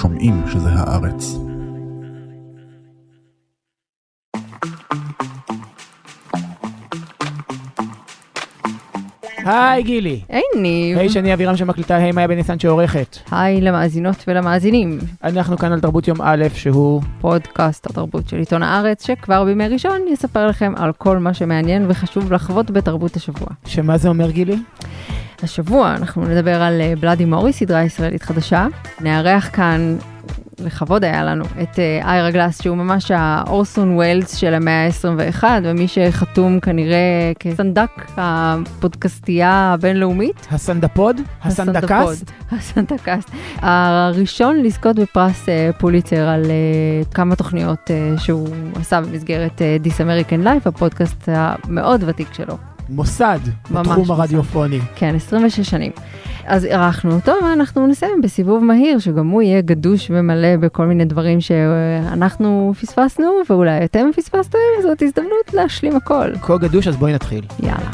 שומעים שזה הארץ. היי גילי. היי ניב. היי שני אבירם שמקליטה, היי מאיה בניסן שעורכת. היי למאזינות ולמאזינים. אנחנו כאן על תרבות יום א', שהוא... פודקאסט התרבות של עיתון הארץ, שכבר בימי ראשון יספר לכם על כל מה שמעניין וחשוב לחוות בתרבות השבוע. שמה זה אומר גילי? השבוע אנחנו נדבר על אה, בלאדי מורי, סדרה ישראלית חדשה. נארח כאן, לכבוד היה לנו, את אה, איירה גלאס, שהוא ממש האורסון ווילס של המאה ה-21, ומי שחתום כנראה כסנדק הפודקאסטייה הבינלאומית. הסנדפוד? הסנדקסט? הסנדקסט. הראשון לזכות בפרס אה, פוליצר על כמה תוכניות שהוא עשה במסגרת This American Life, הפודקאסט המאוד ותיק שלו. מוסד בתחום הרדיופוני. כן, 26 שנים. אז אירחנו אותו ואנחנו נסיים בסיבוב מהיר, שגם הוא יהיה גדוש ומלא בכל מיני דברים שאנחנו פספסנו, ואולי אתם פספסתם, זאת הזדמנות להשלים הכל. כה גדוש, אז בואי נתחיל. יאללה.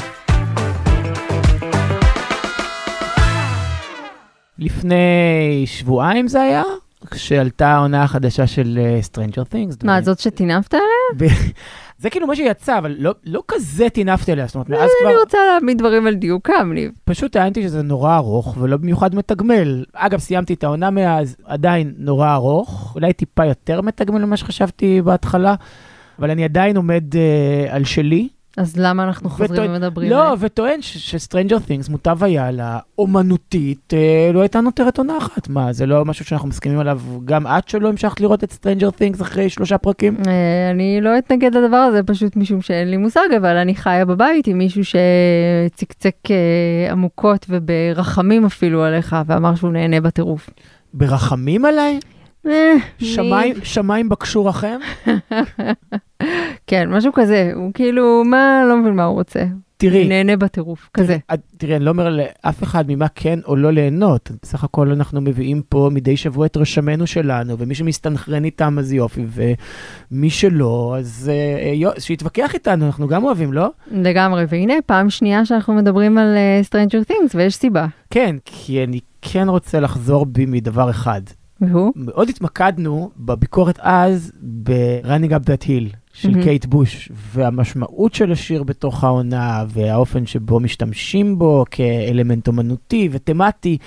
לפני שבועיים זה היה? כשעלתה העונה החדשה של uh, Stranger Things. מה, זאת שטינפת עליה? זה כאילו מה שיצא, אבל לא, לא כזה טינפתי עליה, זאת אומרת, מאז כבר... אני רוצה להעמיד דברים על דיוקם, ניב. פשוט טענתי שזה נורא ארוך, ולא במיוחד מתגמל. אגב, סיימתי את העונה מאז, עדיין נורא ארוך, אולי טיפה יותר מתגמל ממה שחשבתי בהתחלה, אבל אני עדיין עומד uh, על שלי. אז למה אנחנו חוזרים ומדברים? לא, וטוען ש Stranger Things מוטב היה לה, אומנותית, אה, לא הייתה נותרת עונה אחת. מה, זה לא משהו שאנחנו מסכימים עליו, גם את שלא המשכת לראות את Stranger Things אחרי שלושה פרקים? אה, אני לא אתנגד לדבר הזה, פשוט משום שאין לי מושג, אבל אני חיה בבית עם מישהו שצקצק אה, עמוקות וברחמים אפילו עליך, ואמר שהוא נהנה בטירוף. ברחמים עליי? אה, שמיים, שמיים בקשו רחם? כן, משהו כזה, הוא כאילו, מה, לא מבין מה הוא רוצה. תראי. נהנה בטירוף, כזה. תראי, אני לא אומר לאף אחד ממה כן או לא ליהנות. בסך הכל אנחנו מביאים פה מדי שבוע את רשמנו שלנו, ומי שמסתנכרן איתם אז יופי, ומי שלא, אז uh, שיתווכח איתנו, אנחנו גם אוהבים, לא? לגמרי, והנה, פעם שנייה שאנחנו מדברים על uh, Stranger Things, ויש סיבה. כן, כי אני כן רוצה לחזור בי מדבר אחד. והוא? מאוד התמקדנו בביקורת אז ב-Running Up That Hill של mm-hmm. קייט בוש, והמשמעות של השיר בתוך העונה, והאופן שבו משתמשים בו כאלמנט אומנותי ותמטי.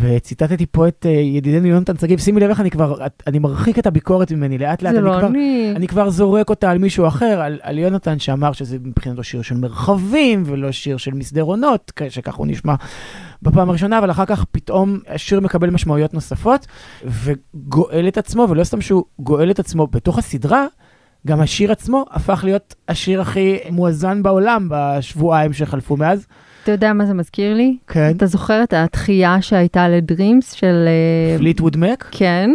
וציטטתי פה את uh, ידידנו יונתן שגיב, שימי לב איך אני כבר, אני מרחיק את הביקורת ממני לאט לאט, אני, לא כבר, אני. אני כבר זורק אותה על מישהו אחר, על, על יונתן שאמר שזה מבחינתו שיר של מרחבים ולא שיר של מסדרונות, שכך הוא נשמע בפעם הראשונה, אבל אחר כך פתאום השיר מקבל משמעויות נוספות וגואל את עצמו, ולא סתם שהוא גואל את עצמו בתוך הסדרה, גם השיר עצמו הפך להיות השיר הכי מואזן בעולם בשבועיים שחלפו מאז. אתה יודע מה זה מזכיר לי? כן. אתה זוכר את התחייה שהייתה ל Dreams של... Fleetwood Mac? כן.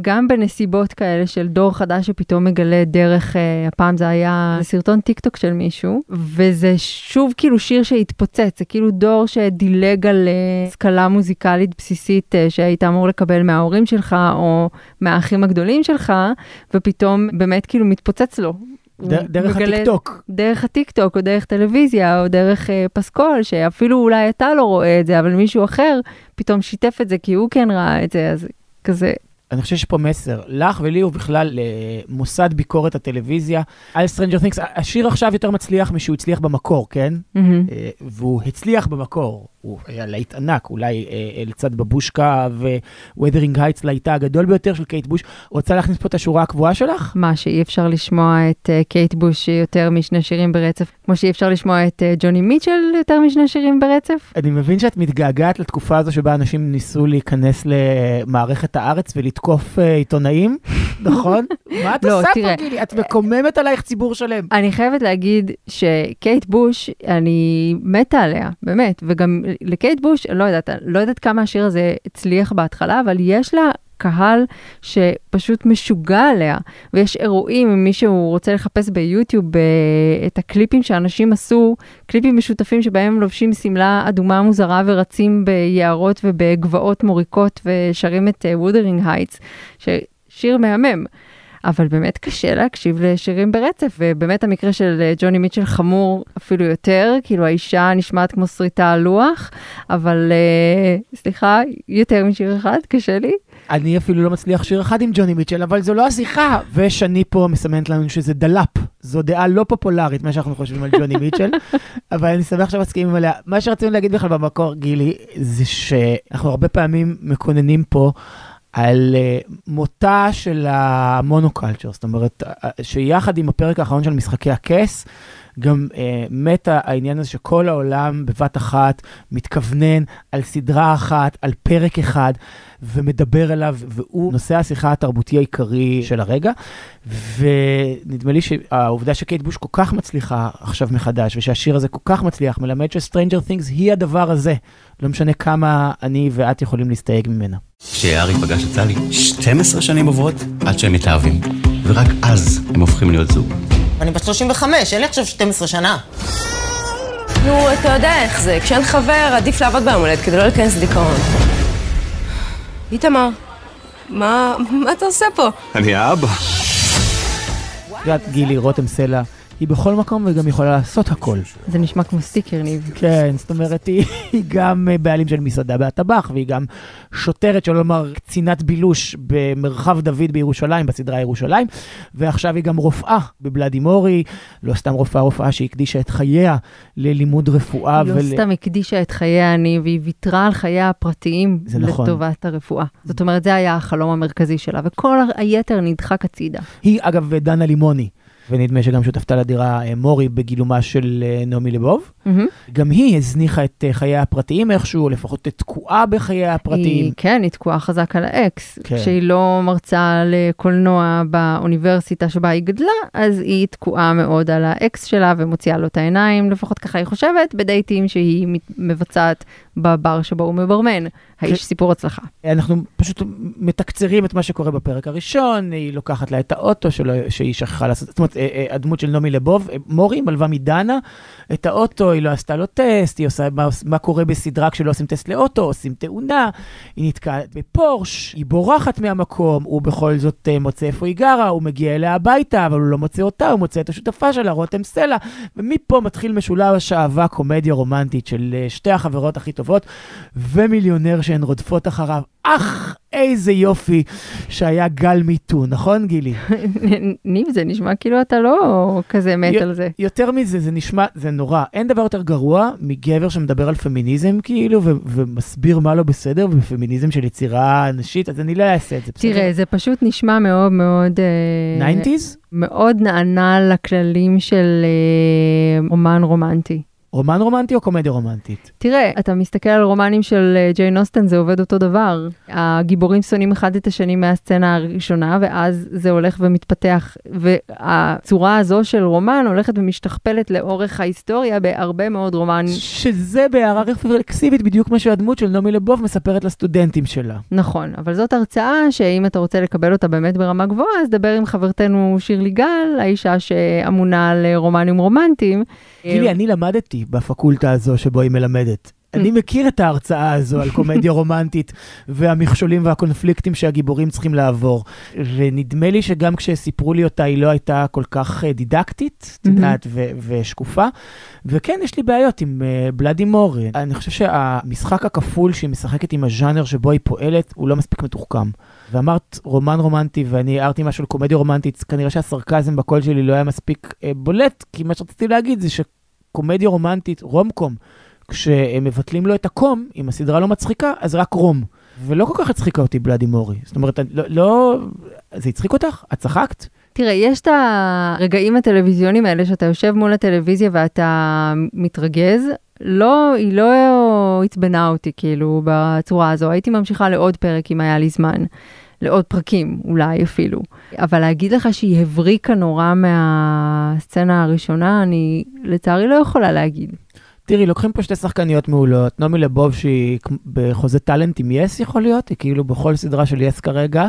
גם בנסיבות כאלה של דור חדש שפתאום מגלה דרך, uh, הפעם זה היה סרטון טיק טוק של מישהו, וזה שוב כאילו שיר שהתפוצץ, זה כאילו דור שדילג על uh, השכלה מוזיקלית בסיסית uh, שהיית אמור לקבל מההורים שלך או מהאחים הגדולים שלך, ופתאום באמת כאילו מתפוצץ לו. דרך הטיקטוק. דרך הטיקטוק, או דרך טלוויזיה, או דרך uh, פסקול, שאפילו אולי אתה לא רואה את זה, אבל מישהו אחר פתאום שיתף את זה כי הוא כן ראה את זה, אז כזה, אני חושב שיש פה מסר, לך ולי ובכלל למוסד ביקורת הטלוויזיה על Stranger Things. השיר עכשיו יותר מצליח משהוא הצליח במקור, כן? Mm-hmm. והוא הצליח במקור, הוא היה להיט ענק, אולי אה, לצד Babooshka ו-Wuthering Heights להיטה הגדול ביותר של קייט בוש. רוצה להכניס פה את השורה הקבועה שלך? מה, שאי אפשר לשמוע את uh, קייט בוש יותר משני שירים ברצף, כמו שאי אפשר לשמוע את uh, ג'וני מיטשל יותר משני שירים ברצף? אני מבין שאת מתגעגעת לתקופה הזו שבה אנשים ניסו להיכנס למערכת הארץ ולתקוף uh, עיתונאים, נכון? מה את לא, עושה תראה, פה, גילי? את מקוממת עלייך ציבור שלם. אני חייבת להגיד שקייט בוש, אני מתה עליה, באמת, וגם לקייט בוש, לא יודעת, לא יודעת כמה השיר הזה הצליח בהתחלה, אבל יש לה קהל שפשוט משוגע עליה, ויש אירועים, אם מישהו רוצה לחפש ביוטיוב את הקליפים שאנשים עשו, קליפים משותפים שבהם הם לובשים שמלה אדומה מוזרה ורצים ביערות ובגבעות מוריקות ושרים את Wuthering Heights, שיר מהמם. אבל באמת קשה להקשיב לשירים ברצף, ובאמת המקרה של אה, ג'וני מיטשל חמור אפילו יותר, כאילו האישה נשמעת כמו שריטה על לוח, אבל אה, סליחה, יותר משיר אחד, קשה לי. אני אפילו לא מצליח שיר אחד עם ג'וני מיטשל, אבל זו לא השיחה. ושני פה מסמנת לנו שזה דלאפ. זו דעה לא פופולרית, מה שאנחנו חושבים על ג'וני מיטשל, אבל אני שמח שמסכימים עליה. מה שרצינו להגיד בכלל במקור, גילי, זה שאנחנו הרבה פעמים מקוננים פה על uh, מותה של המונוקלצ'ר, זאת אומרת, uh, שיחד עם הפרק האחרון של משחקי הכס, גם uh, מת העניין הזה שכל העולם בבת אחת מתכוונן על סדרה אחת, על פרק אחד, ומדבר אליו, והוא נושא השיחה התרבותי העיקרי של הרגע. ונדמה לי שהעובדה שקייט בוש כל כך מצליחה עכשיו מחדש, ושהשיר הזה כל כך מצליח, מלמד ש Stranger Things היא הדבר הזה. לא משנה כמה אני ואת יכולים להסתייג ממנה. כשהארי פגש את סלי, 12 שנים עוברות עד שהם מתאהבים, ורק אז הם הופכים להיות זוג. אני בת 35, אין לי עכשיו 12 שנה. נו, אתה יודע איך זה, כשאין חבר, עדיף לעבוד ביום הולדת כדי לא להיכנס לדיכאון. איתמר, מה, מה אתה עושה פה? אני האבא. את יודעת, גילי, רותם סלע, היא בכל מקום וגם יכולה לעשות הכל. זה נשמע כמו סטיקר, ניב. כן, זאת אומרת, היא, גם אה, בעלים של מסעדה בהטבח, והיא גם שוטרת, שלא לומר קצינת בילוש במרחב דוד בירושלים, בסדרה ירושלים, ועכשיו היא גם רופאה בבלאדי מורי, לא סתם רופאה, רופאה שהקדישה את חייה ללימוד רפואה. היא לא ול... סתם הקדישה את חייה, אני, והיא ויתרה על חייה הפרטיים נכון. לטובת הרפואה. זאת אומרת, זה היה החלום המרכזי שלה, וכל היתר נדחק הצידה. היא, אגב, דנה לימוני. ונדמה שגם שותפתה לדירה אה, מורי בגילומה של אה, נעמי לבוב. Mm-hmm. גם היא הזניחה את אה, חייה הפרטיים איכשהו, לפחות תקועה בחייה הפרטיים. היא, כן, היא תקועה חזק על האקס. כן. כשהיא לא מרצה לקולנוע באוניברסיטה שבה היא גדלה, אז היא תקועה מאוד על האקס שלה ומוציאה לו את העיניים, לפחות ככה היא חושבת, בדייטים שהיא מבצצת בבר שבו הוא מברמן. האיש סיפור הצלחה. אנחנו פשוט מתקצרים את מה שקורה בפרק הראשון, היא לוקחת לה את האוטו שלו, שהיא שכחה לעשות, זאת אומרת, אה, אה, הדמות של נעמי לבוב, אה, מורי מלווה מדנה את האוטו, היא לא עשתה לו טסט, היא עושה מה, מה קורה בסדרה כשלא עושים טסט לאוטו, עושים תאונה, היא נתקעת בפורש, היא בורחת מהמקום, הוא בכל זאת מוצא איפה היא גרה, הוא מגיע אליה הביתה, אבל הוא לא מוצא אותה, הוא מוצא את השותפה שלה, רותם סלע, ומפה מתחיל משולש אהבה קומדיה רומנטית של שתי החברות הכי טובות, ומיליונר שהן רודפות אחריו. אך, איזה יופי שהיה גל מיטו, נכון גילי? ניב, זה נשמע כאילו אתה לא כזה מת על זה. יותר מזה, זה נשמע, זה נורא. אין דבר יותר גרוע מגבר שמדבר על פמיניזם, כאילו, ומסביר מה לא בסדר, ופמיניזם של יצירה נשית, אז אני לא אעשה את זה, בסדר? תראה, זה פשוט נשמע מאוד מאוד... Nineties? Uh, מאוד נענה לכללים של uh, רומן רומנטי. רומן רומנטי או קומדיה רומנטית? תראה, אתה מסתכל על רומנים של אה, ג'יין אוסטן, זה עובד אותו דבר. הגיבורים שונאים אחד את השני מהסצנה הראשונה, ואז זה הולך ומתפתח. והצורה הזו של רומן הולכת ומשתכפלת לאורך ההיסטוריה בהרבה מאוד רומנים. שזה בהערה רפלקסיבית בדיוק מה שהדמות של נעמי לבוב מספרת לסטודנטים שלה. נכון, אבל זאת הרצאה שאם אתה רוצה לקבל אותה באמת ברמה גבוהה, אז דבר עם חברתנו שירלי גל, האישה שאמונה על רומנים רומנטיים. גילי, אני למדתי בפקולטה הזו שבו היא מלמדת. אני מכיר את ההרצאה הזו על קומדיה רומנטית והמכשולים והקונפליקטים שהגיבורים צריכים לעבור. ונדמה לי שגם כשסיפרו לי אותה, היא לא הייתה כל כך אה, דידקטית, את יודעת, ושקופה. וכן, יש לי בעיות עם uh, בלאדי מור. אני חושב שהמשחק הכפול שהיא משחקת עם הז'אנר שבו היא פועלת, הוא לא מספיק מתוחכם. ואמרת רומן רומנטי, ואני הערתי משהו על קומדיה רומנטית, כנראה שהסרקזם בקול שלי לא היה מספיק uh, בולט, כי מה שרציתי להגיד זה שקומדיה רומנטית, רומקום, מבטלים לו את הקום, אם הסדרה לא מצחיקה, אז רק רום. ולא כל כך הצחיקה אותי בלאדי מורי. זאת אומרת, לא, לא... זה הצחיק אותך? את צחקת? תראה, יש את הרגעים הטלוויזיוניים האלה שאתה יושב מול הטלוויזיה ואתה מתרגז. לא, היא לא עצבנה אותי, כאילו, בצורה הזו. הייתי ממשיכה לעוד פרק אם היה לי זמן. לעוד פרקים, אולי אפילו. אבל להגיד לך שהיא הבריקה נורא מהסצנה הראשונה, אני לצערי לא יכולה להגיד. תראי, לוקחים פה שתי שחקניות מעולות, נעמי לבוב שהיא בחוזה טאלנט עם יס יכול להיות, היא כאילו בכל סדרה של יס כרגע,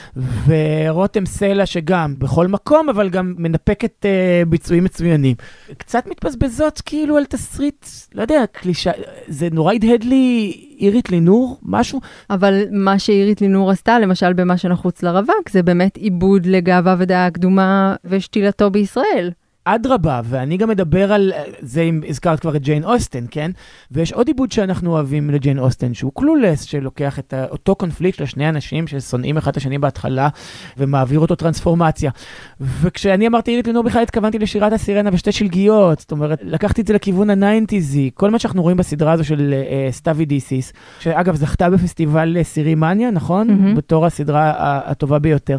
ורותם סלע שגם בכל מקום, אבל גם מנפקת uh, ביצועים מצוינים. קצת מתבזבזות כאילו על תסריט, לא יודע, קלישה, זה נורא הדהד לי אירית לינור, משהו, אבל מה שאירית לינור עשתה, למשל במה שנחוץ לרווק, זה באמת עיבוד לגאווה ודעה קדומה ושתילתו בישראל. אדרבה, ואני גם מדבר על זה, אם הזכרת כבר את ג'יין אוסטן, כן? ויש עוד עיבוד שאנחנו אוהבים לג'יין אוסטן, שהוא Clueless, שלוקח את אותו קונפליקט של שני אנשים ששונאים אחד את השני בהתחלה, ומעביר אותו טרנספורמציה. וכשאני אמרתי עירית לינור בכלל התכוונתי לשירת הסירנה ושתי שלגיות, זאת אומרת, לקחתי את זה לכיוון הניינטיזי, כל מה שאנחנו רואים בסדרה הזו של uh, סטאבי דיסיס, שאגב זכתה בפסטיבל אה, Series Mania, נכון? מהמם. בתור הסדרה הטובה ביותר.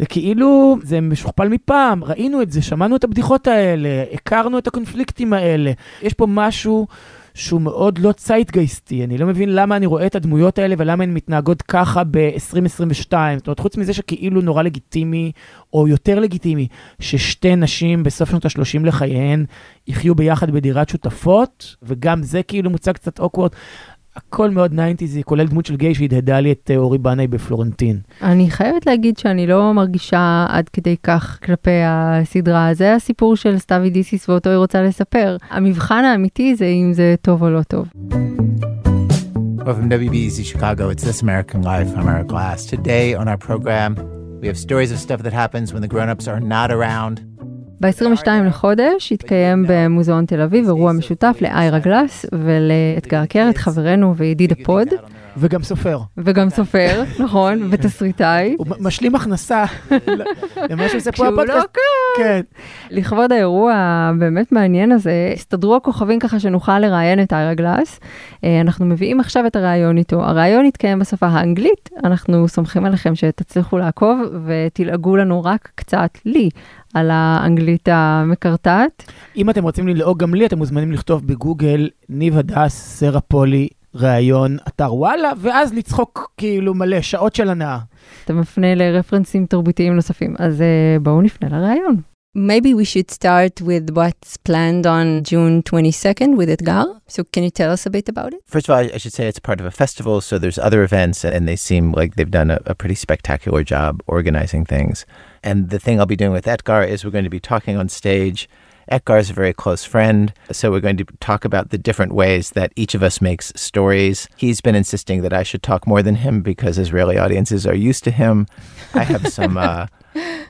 זה כאילו, זה משוכפל מפעם, ראינו את זה, שמענו את הבדיחות האלה, הכרנו את הקונפליקטים האלה. יש פה משהו שהוא מאוד לא צייטגייסטי, אני לא מבין למה אני רואה את הדמויות האלה ולמה הן מתנהגות ככה ב-2022. זאת אומרת, חוץ מזה שכאילו נורא לגיטימי, או יותר לגיטימי, ששתי נשים בסוף שנות ה-30 לחייהן יחיו ביחד בדירת שותפות, וגם זה כאילו מוצג קצת אוקוורד. הכל מאוד 90', כולל דמות של גיי שהדהדה לי את אה, אורי בנאי בפלורנטין. אני חייבת להגיד שאני לא מרגישה עד כדי כך כלפי הסדרה. זה הסיפור של סתיוי דיסיס ואותו היא רוצה לספר. המבחן האמיתי זה אם זה טוב או לא טוב. Well, from WBEZ Chicago, it's This American Life. I'm Ira Glass. Today on our program, we have stories of stuff that happens when the grown-ups are not around. ב-22 לחודש התקיים במוזיאון תל אביב אירוע משותף לאיירה גלאס ולאתגר קרת, חברנו וידיד הפוד, וגם סופר. וגם סופר, נכון, ותסריטאי. הוא משלים הכנסה למה שעושה פה כשהוא לא הפודקאסט. כן. לכבוד האירוע הבאמת מעניין הזה, הסתדרו הכוכבים ככה שנוכל לראיין את איירה גלאס. אה, אנחנו מביאים עכשיו את הראיון איתו. הראיון יתקיים בשפה האנגלית, אנחנו סומכים עליכם שתצליחו לעקוב ותלעגו לנו רק קצת לי על האנגלית המקרטעת. אם אתם רוצים ללעוג גם לי, אתם מוזמנים לכתוב בגוגל ניב הדס, סרה פולי, ראיון, אתר וואלה, ואז לצחוק כאילו מלא, שעות של הנאה. אתה מפנה לרפרנסים תרבותיים נוספים, אז אה, בואו נפנה לראיון. Maybe we should start with what's planned on June 22nd with Edgar. So, can you tell us a bit about it? First of all, I should say it's part of a festival, so there's other events, and they seem like they've done a, a pretty spectacular job organizing things. And the thing I'll be doing with Edgar is we're going to be talking on stage. Etgar is a very close friend, so we're going to talk about the different ways that each of us makes stories. He's been insisting that I should talk more than him because Israeli audiences are used to him. I have some uh,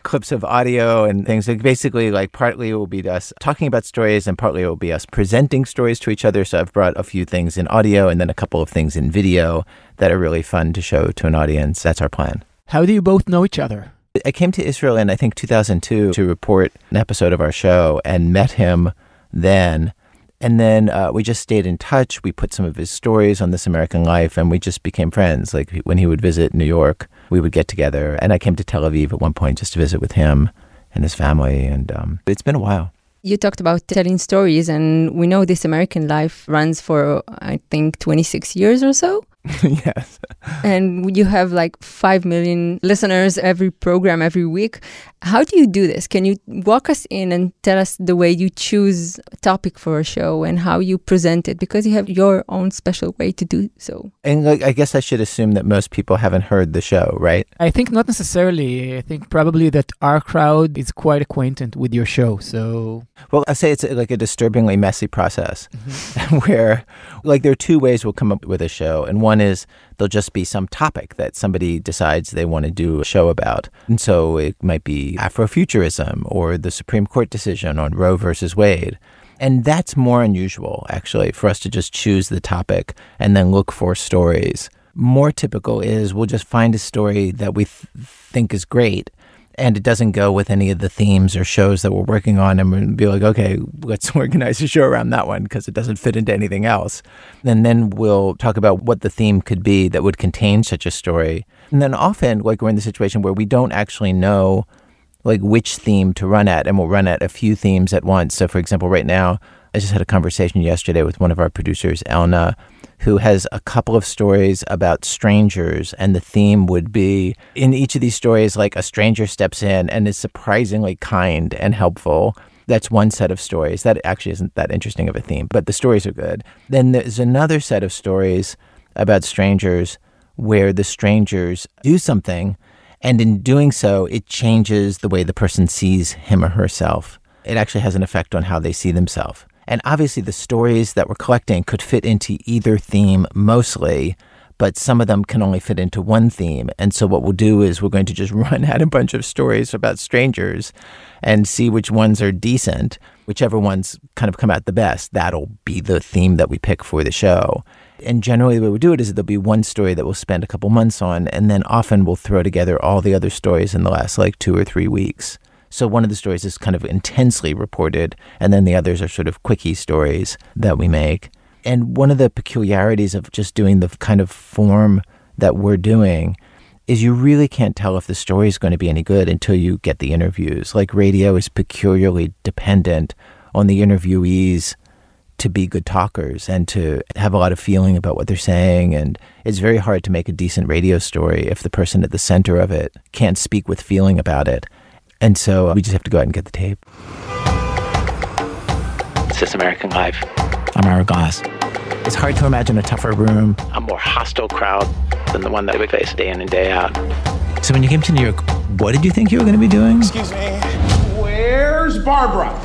clips of audio and things. Like basically, like partly it will be us talking about stories, and partly it will be us presenting stories to each other. So I've brought a few things in audio and then a couple of things in video that are really fun to show to an audience. That's our plan. How do you both know each other? I came to Israel in I think 2002 to report an episode of our show and met him then. And then uh, we just stayed in touch. We put some of his stories on This American Life and we just became friends. Like when he would visit New York, we would get together. And I came to Tel Aviv at one point just to visit with him and his family. And um, it's been a while. You talked about telling stories, and we know this American life runs for, I think, 26 years or so. yes. And you have like 5 million listeners every program, every week. How do you do this? Can you walk us in and tell us the way you choose a topic for a show and how you present it? Because you have your own special way to do so. And like, I guess I should assume that most people haven't heard the show, right? I think not necessarily. I think probably that our crowd is quite acquainted with your show. So Well, I say it's uh, like a disturbingly messy process mm-hmm. where, like, there are two ways we'll come up with a show. And one is there'll just be some topic that somebody decides they want to do a show about. And so it might be Afrofuturism or the Supreme Court decision on Roe versus Wade. And that's more unusual, actually, for us to just choose the topic and then look for stories. More typical is we'll just find a story that we th- think is great and it doesn't go with any of the themes or shows that we're working on and we'll be like okay let's organize a show around that one because it doesn't fit into anything else. And then we'll talk about what the theme could be that would contain such a story. And then often like we're in the situation where we don't actually know like which theme to run at and we'll run at a few themes at once. So for example right now i just had a conversation yesterday with one of our producers elna who has a couple of stories about strangers and the theme would be in each of these stories like a stranger steps in and is surprisingly kind and helpful That's one set of stories. That actually isn't that interesting of a theme, but the stories are good. Then there's another set of stories about strangers where the strangers do something, and in doing so, it changes the way the person sees him or herself. It actually has an effect on how they see themselves. And obviously, the stories that we're collecting could fit into either theme mostly, but some of them can only fit into one theme. And so, what we'll do is we're going to just run out a bunch of stories about strangers and see which ones are decent. Whichever ones kind of come out the best, that'll be the theme that we pick for the show. And generally, the way we do it is there'll be one story that we'll spend a couple months on, and then often we'll throw together all the other stories in the last like two or three weeks. So one of the stories is kind of intensely reported, and then the others are sort of quickie stories that we make. And one of the peculiarities of just doing the kind of form that we're doing is you really can't tell if the story is going to be any good until you get the interviews. Like radio is peculiarly dependent on the interviewees to be good talkers and to have a lot of feeling about what they're saying. And it's very hard to make a decent radio story if the person at the center of it can't speak with feeling about it. And so uh, we just have to go out and get the tape. It's This American Life. I'm Ira Glass. It's hard to imagine a tougher room, a more hostile crowd than the one that we face day in and day out. So when you came to New York, what did you think you were going to be doing? Excuse me. Where's Barbara?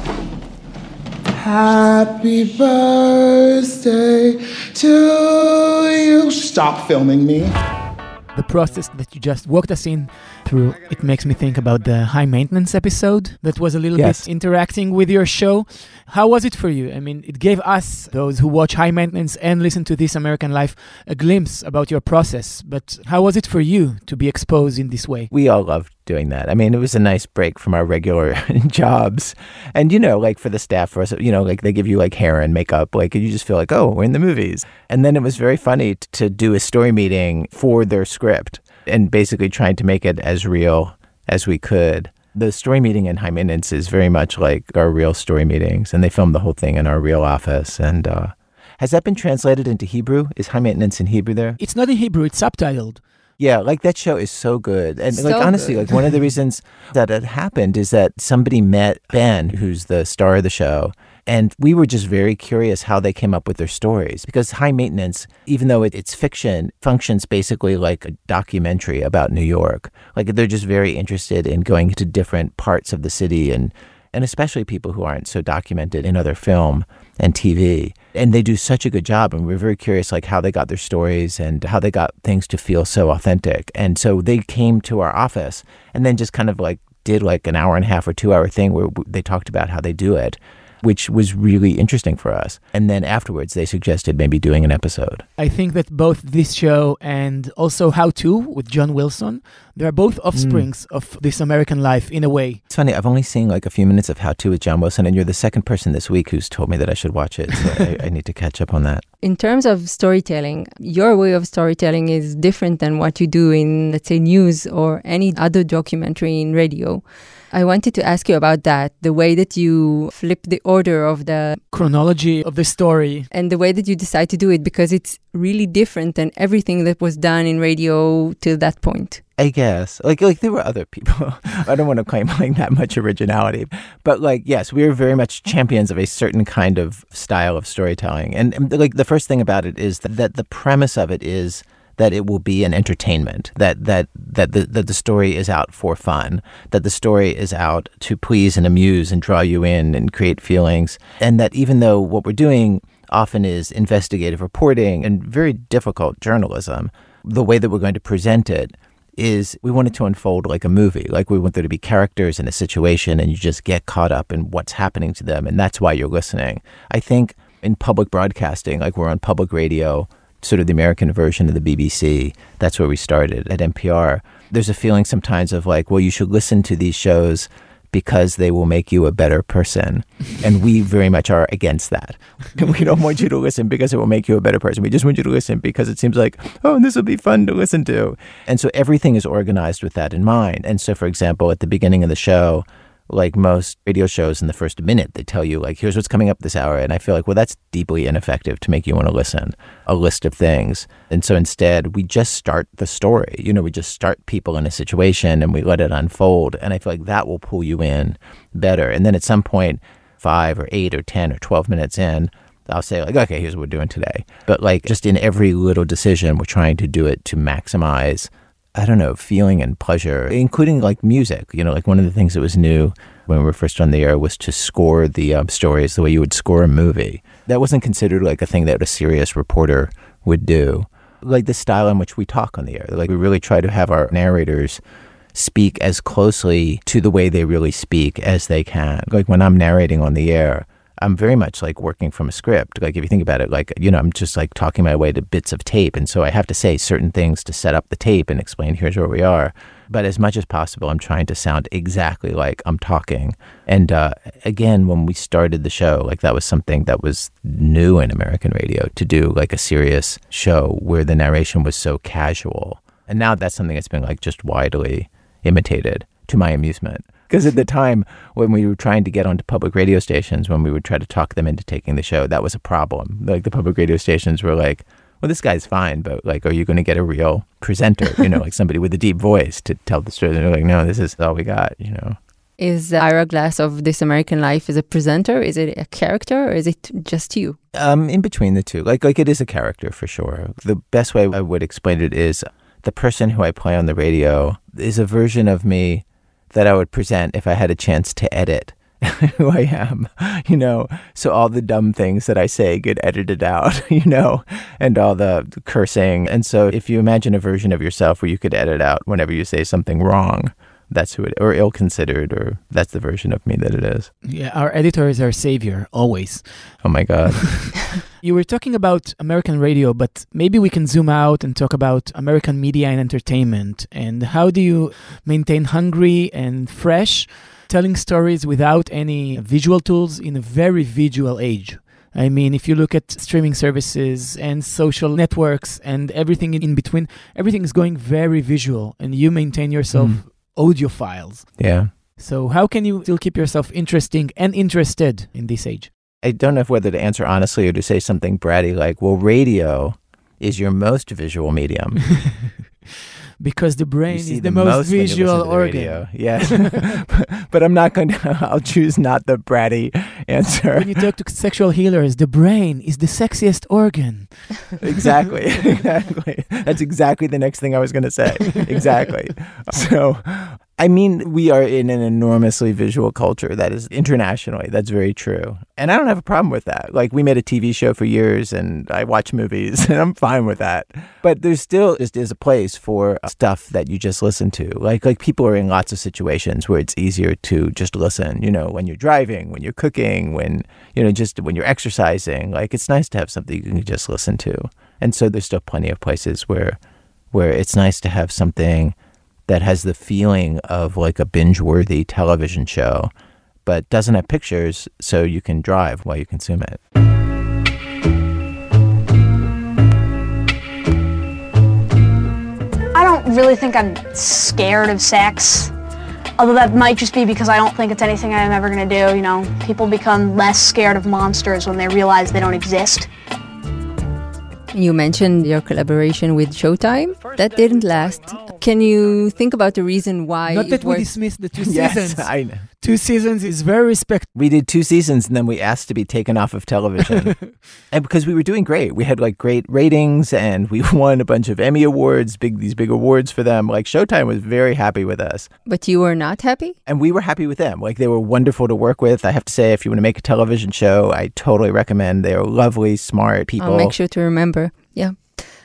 Happy birthday to you. Stop filming me. The process that you just walked us in through, it makes me think about the high maintenance episode that was a little Yes. bit interacting with your show. How was it for you? I mean, it gave us, those who watch high maintenance and listen to This American Life, a glimpse about your process. But how was it for you to be exposed in this way? we all loved doing that. I mean, it was a nice break from our regular jobs. And, you know, like for the staff, for us, you know, like they give you like hair and makeup, like you just feel like, oh, we're in the movies. And then it was very funny t- to do a story meeting for their script and basically trying to make it as real as we could. The story meeting in High Maintenance is very much like our real story meetings, and they filmed the whole thing in our real office. And uh, has that been translated into Hebrew? Is High Maintenance in Hebrew there? It's not in Hebrew, it's subtitled. Yeah, like that show is so good. And like honestly, good. like one of the reasons that it happened is that somebody met Ben, who's the star of the show, and we were just very curious how they came up with their stories because High Maintenance, even though it, it's fiction, functions basically like a documentary about New York. Like they're just very interested in going to different parts of the city and and especially people who aren't so documented in other film and TV. And they do such a good job. And we're very curious, like how they got their stories and how they got things to feel so authentic. And so they came to our office and then just kind of like did like an hour and a half or two hour thing where they talked about how they do it, which was really interesting for us. And then afterwards, they suggested maybe doing an episode. I think that both this show and also How To with John Wilson, they are both offsprings mm. of This American Life in a way. It's funny, I've only seen like a few minutes of How To with John Wilson, and you're the second person this week who's told me that I should watch it. So I, I need to catch up on that. In terms of storytelling, your way of storytelling is different than what you do in, let's say, news or any other documentary in radio. I wanted to ask you about that the way that you flip the order of the Chronology of the story. and the way that you decide to do it because it's really different than everything that was done in radio till that point. I guess like like there were other people. I don't want to claim like that much originality, but like yes, we are very much champions of a certain kind of style of storytelling. And, and, like the first thing about it is that, that the premise of it is that it will be an entertainment. That that that the that the story is out for fun. That the story is out to please and amuse and draw you in and create feelings. And that even though what we're doing often is investigative reporting and very difficult journalism, the way that we're going to present it is we want it to unfold like a movie. Like we want there to be characters in a situation and you just get caught up in what's happening to them. And that's why you're listening. I think in public broadcasting, like we're on public radio, sort of the American version of the BBC, that's where we started at NPR. There's a feeling sometimes of like, well, you should listen to these shows because they will make you a better person. And we very much are against that. we don't want you to listen because it will make you a better person. We just want you to listen because it seems like, oh, this will be fun to listen to. And so everything is organized with that in mind. And so, for example, at the beginning of the show, like most radio shows in the first minute they tell you like here's what's coming up this hour and i feel like well that's deeply ineffective to make you want to listen a list of things. And so instead we just start the story. You know we just start people in a situation and we let it unfold and i feel like that will pull you in better. And then at some point five or eight or ten or 12 minutes in I'll say like, okay, here's what we're doing today. But like just in every little decision, we're trying to do it to maximize I don't know, feeling and pleasure, including like music. You know, like one of the things that was new when we were first on the air was to score the um, stories the way you would score a movie. That wasn't considered like a thing that a serious reporter would do. Like the style in which we talk on the air. Like we really try to have our narrators speak as closely to the way they really speak as they can. Like when I'm narrating on the air, I'm very much like working from a script. Like if you think about it, like you know, I'm just like talking my way to bits of tape, and so I have to say certain things to set up the tape and explain here's where we are. But as much as possible, I'm trying to sound exactly like I'm talking. And uh, again, when we started the show, like that was something that was new in American radio to do like a serious show where the narration was so casual. And now that's something that's been like just widely imitated to my amusement. Because at the time when we were trying to get onto public radio stations, when we would try to talk them into taking the show, that was a problem. Like the public radio stations were like, well, this guy's fine, but like, are you going to get a real presenter, you know, like somebody with a deep voice to tell the story? And they're like, no, this is all we got, you know. Is Ira Glass of This American Life is a presenter? Is it a character or is it just you? Um, in between the two. Like like it is a character for sure. The best way I would explain it is the person who I play on the radio is a version of me that I would present if I had a chance to edit who I am, you know. So all the dumb things that I say get edited out, you know, and all the cursing. And so if you imagine a version of yourself where you could edit out whenever you say something wrong, that's who it or ill considered or that's the version of me that it is. Yeah, our editor is our savior always. Oh my god. you were talking about American radio, but maybe we can zoom out and talk about American media and entertainment and how do you maintain hungry and fresh telling stories without any visual tools in a very visual age. I mean, if you look at streaming services and social networks and everything in between, everything is going very visual, and you maintain yourself mm audiophiles. Yeah. So how can you still keep yourself interesting and interested in this age? I don't know whether to answer honestly or to say something bratty like, well, radio is your most visual medium. because the brain is the, the most, most visual organ. Yes, but I'm not going to. I'll choose not the bratty answer. When you talk to sexual healers, the brain is the sexiest organ. exactly, exactly. That's exactly the next thing I was going to say. Exactly. So I mean, we are in an enormously visual culture that is internationally. That's very true. And I don't have a problem with that. Like, we made a TV show for years and I watch movies and I'm fine with that. But there's still just is a place for stuff that you just listen to. Like, like people are in lots of situations where it's easier to just listen, you know, when you're driving, when you're cooking, when, you know, just when you're exercising. Like, it's nice to have something you can just listen to. And so there's still plenty of places where, where it's nice to have something that has the feeling of like a binge worthy television show, but doesn't have pictures so you can drive while you consume it. I don't really think I'm scared of sex. Although that might just be because I don't think it's anything I'm ever going to do. You know, people become less scared of monsters when they realize they don't exist. You mentioned your collaboration with Showtime. That didn't last. Can you think about the reason why? Not that we dismissed the two seasons. Yes, I know. Two seasons is very respect. We did two seasons and then we asked to be taken off of television. and because we were doing great. We had like great ratings and we won a bunch of Emmy awards, big these big awards for them. Like Showtime was very happy with us. But you were not happy? And we were happy with them. Like they were wonderful to work with. I have to say if you want to make a television show, I totally recommend. They are lovely, smart people. I'll make sure to remember. Yeah.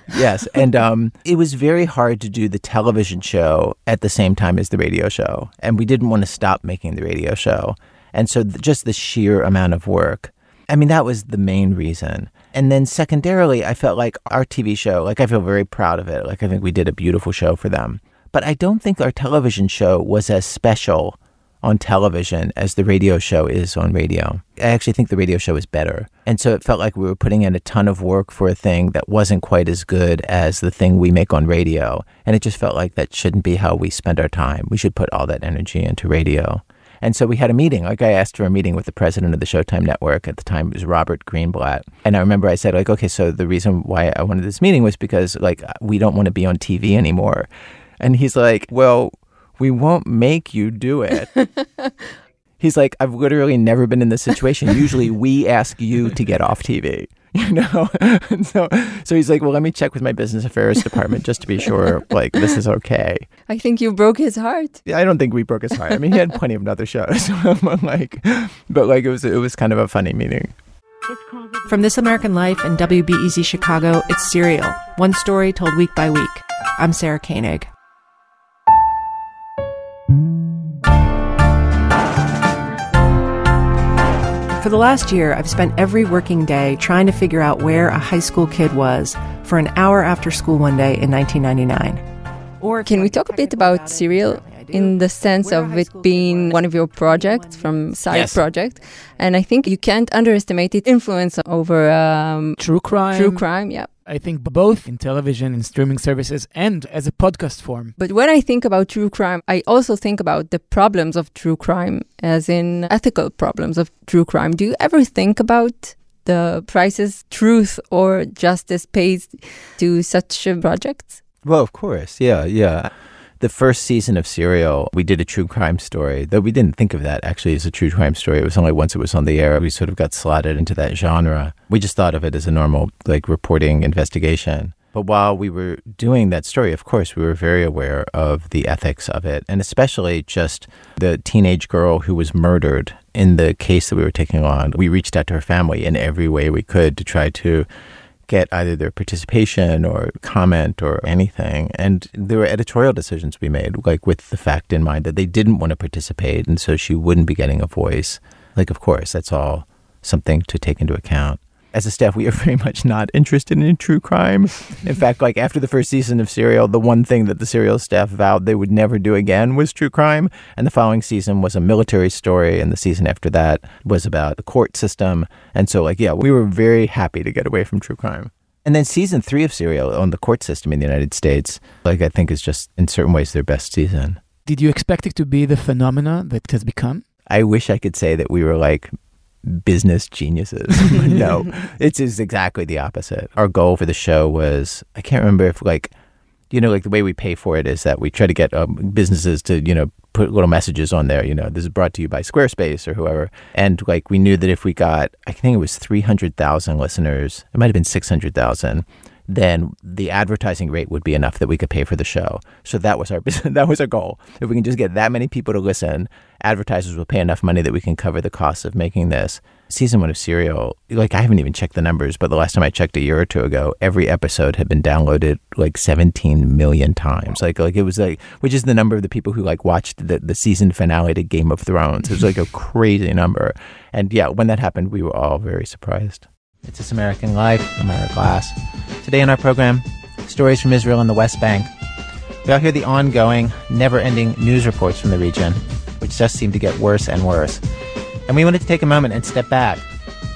Yes, and um, it was very hard to do the television show at the same time as the radio show, and we didn't want to stop making the radio show, and so th- just the sheer amount of work. I mean, that was the main reason. And then secondarily, I felt like our TV show, like I feel very proud of it. Like I think we did a beautiful show for them. But I don't think our television show was as special on television as the radio show is on radio. I actually think the radio show is better. And so it felt like we were putting in a ton of work for a thing that wasn't quite as good as the thing we make on radio. And it just felt like that shouldn't be how we spend our time. We should put all that energy into radio. And so we had a meeting. Like I asked for a meeting with the president of the Showtime network at the time. It was Robert Greenblatt. And I remember I said like, okay, so the reason why I wanted this meeting was because like we don't want to be on TV anymore. And he's like, well, we won't make you do it. he's like, I've literally never been in this situation. Usually we ask you to get off TV. You know, and so so he's like, well, let me check with my business affairs department just to be sure, like this is okay. I think you broke his heart. I don't think we broke his heart. I mean, he had plenty of other shows, but like, but like it was it was kind of a funny meeting. From This American Life and WBEZ Chicago, it's Serial, one story told week by week. I'm Sarah Koenig. The last year, I've spent every working day trying to figure out where a high school kid was for an hour after school one day in 1999. Or can we talk a bit about Serial in the sense of it being one of your projects from side Yes. project? And I think you can't underestimate its influence over um, True crime. True crime, yeah. I think both in television and streaming services and as a podcast form. But when I think about true crime, I also think about the problems of true crime, as in ethical problems of true crime. Do you ever think about the prices truth or justice pays to such uh, projects? Well, of course. Yeah, yeah. The first season of Serial, we did a true crime story, though we didn't think of that actually as a true crime story. It was only once it was on the air, we sort of got slotted into that genre. We just thought of it as a normal, like, reporting investigation. But while we were doing that story, of course, we were very aware of the ethics of it, and especially just the teenage girl who was murdered in the case that we were taking on. We reached out to her family in every way we could to try to get either their participation or comment or anything. And there were editorial decisions we made, like with the fact in mind that they didn't want to participate, and so she wouldn't be getting a voice. Like, of course, that's all something to take into account. As a staff, we are very much not interested in true crime. In fact, like after the first season of Serial, the one thing that the Serial staff vowed they would never do again was true crime. And the following season was a military story, and the season after that was about the court system. And so, like, yeah, we were very happy to get away from true crime. And then season three of Serial on the court system in the United States, like, I think is just in certain ways their best season. Did you expect it to be the phenomena that it has become? I wish I could say that we were like business geniuses. No, it's is exactly the opposite. Our goal for the show was I can't remember if like you know like the way we pay for it is that we try to get um, businesses to you know put little messages on there. You know this is brought to you by Squarespace or whoever. And like we knew that if we got I think it was three hundred thousand listeners, it might have been six hundred thousand. Then the advertising rate would be enough that we could pay for the show. So that was our that was our goal. If we can just get that many people to listen, advertisers will pay enough money that we can cover the cost of making this. Season one of Serial, like I haven't even checked the numbers, but the last time I checked a year or two ago, every episode had been downloaded like 17 million times. Like like it was like which is the number of the people who like watched the, the season finale to Game of Thrones. It was like a crazy number. And yeah, when that happened, we were all very surprised. It's This American Life. Ira Glass. Today on our program, stories from Israel and the West Bank. We all hear the ongoing, never-ending news reports from the region, which just seem to get worse and worse. And we wanted to take a moment and step back.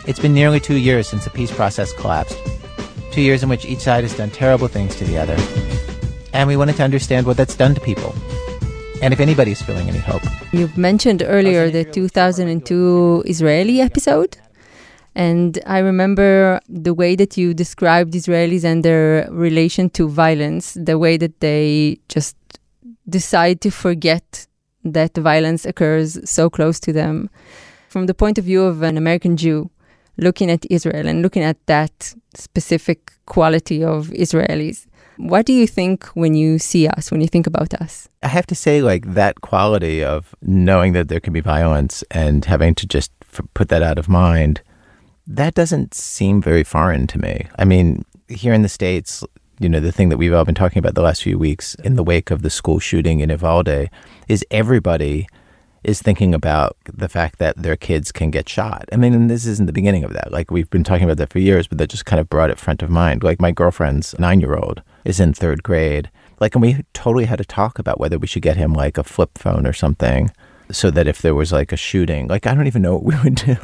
It's been nearly two years since the peace process collapsed. Two years in which each side has done terrible things to the other. And we wanted to understand what that's done to people. And if anybody's feeling any hope. You've mentioned earlier the 2002 Israeli episode. And I remember the way that you described Israelis and their relation to violence, the way that they just decide to forget that violence occurs so close to them. From the point of view of an American Jew, looking at Israel and looking at that specific quality of Israelis, what do you think when you see us, when you think about us? I have to say, like, that quality of knowing that there can be violence and having to just f- put that out of mind, that doesn't seem very foreign to me. I mean, here in the States, you know, the thing that we've all been talking about the last few weeks in the wake of the school shooting in Uvalde is everybody is thinking about the fact that their kids can get shot. I mean, this isn't the beginning of that. Like, we've been talking about that for years, but that just kind of brought it front of mind. Like, my girlfriend's nine year old is in third grade. Like, and we totally had to talk about whether we should get him like a flip phone or something so that if there was like a shooting, like I don't even know what we would do.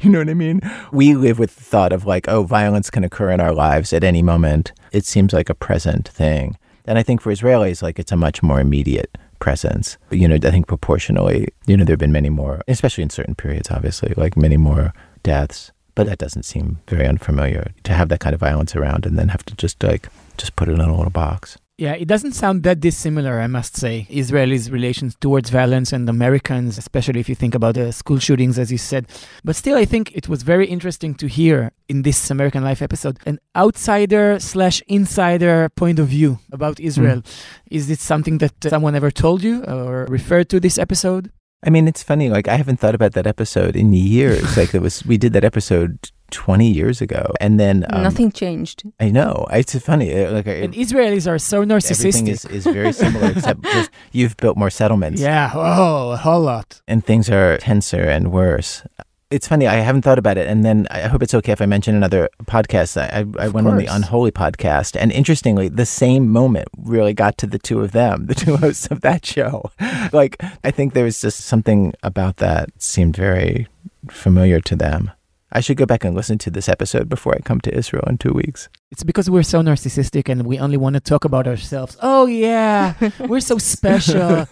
you know what I mean? We live with the thought of like, oh, violence can occur in our lives at any moment. It seems like a present thing. And I think for Israelis, like it's a much more immediate presence. You know, I think proportionally, you know, there have been many more, especially in certain periods, obviously, like many more deaths. But that doesn't seem very unfamiliar to have that kind of violence around and then have to just like just put it in a little box. Yeah, it doesn't sound that dissimilar, I must say. Israelis' relations towards violence and Americans, especially if you think about the school shootings, as you said. But still, I think it was very interesting to hear in this American Life episode an outsider slash insider point of view about Israel. Is it something that uh, someone ever told you or referred to this episode? I mean, it's funny. Like, I haven't thought about that episode in years. like, it was, we did that episode 20 years ago. And then. Um, Nothing changed. I know. It's funny. uh, Like, And it, Israelis are so narcissistic. everything narcissistic. is, is very similar, except just you've built more settlements. yeah, oh, a whole lot. and things are tenser and worse. It's funny, I haven't thought about it. And then I hope it's okay if I mention another podcast. I, I, I went on the. Unholy podcast. And interestingly, the same moment really got to the two of them, the two hosts of that show. Like, I think there was just something about that seemed very familiar to them. I should go back and listen to this episode before I come to Israel in two weeks. It's because we're so narcissistic and we only want to talk about ourselves. Oh, yeah, we're so special.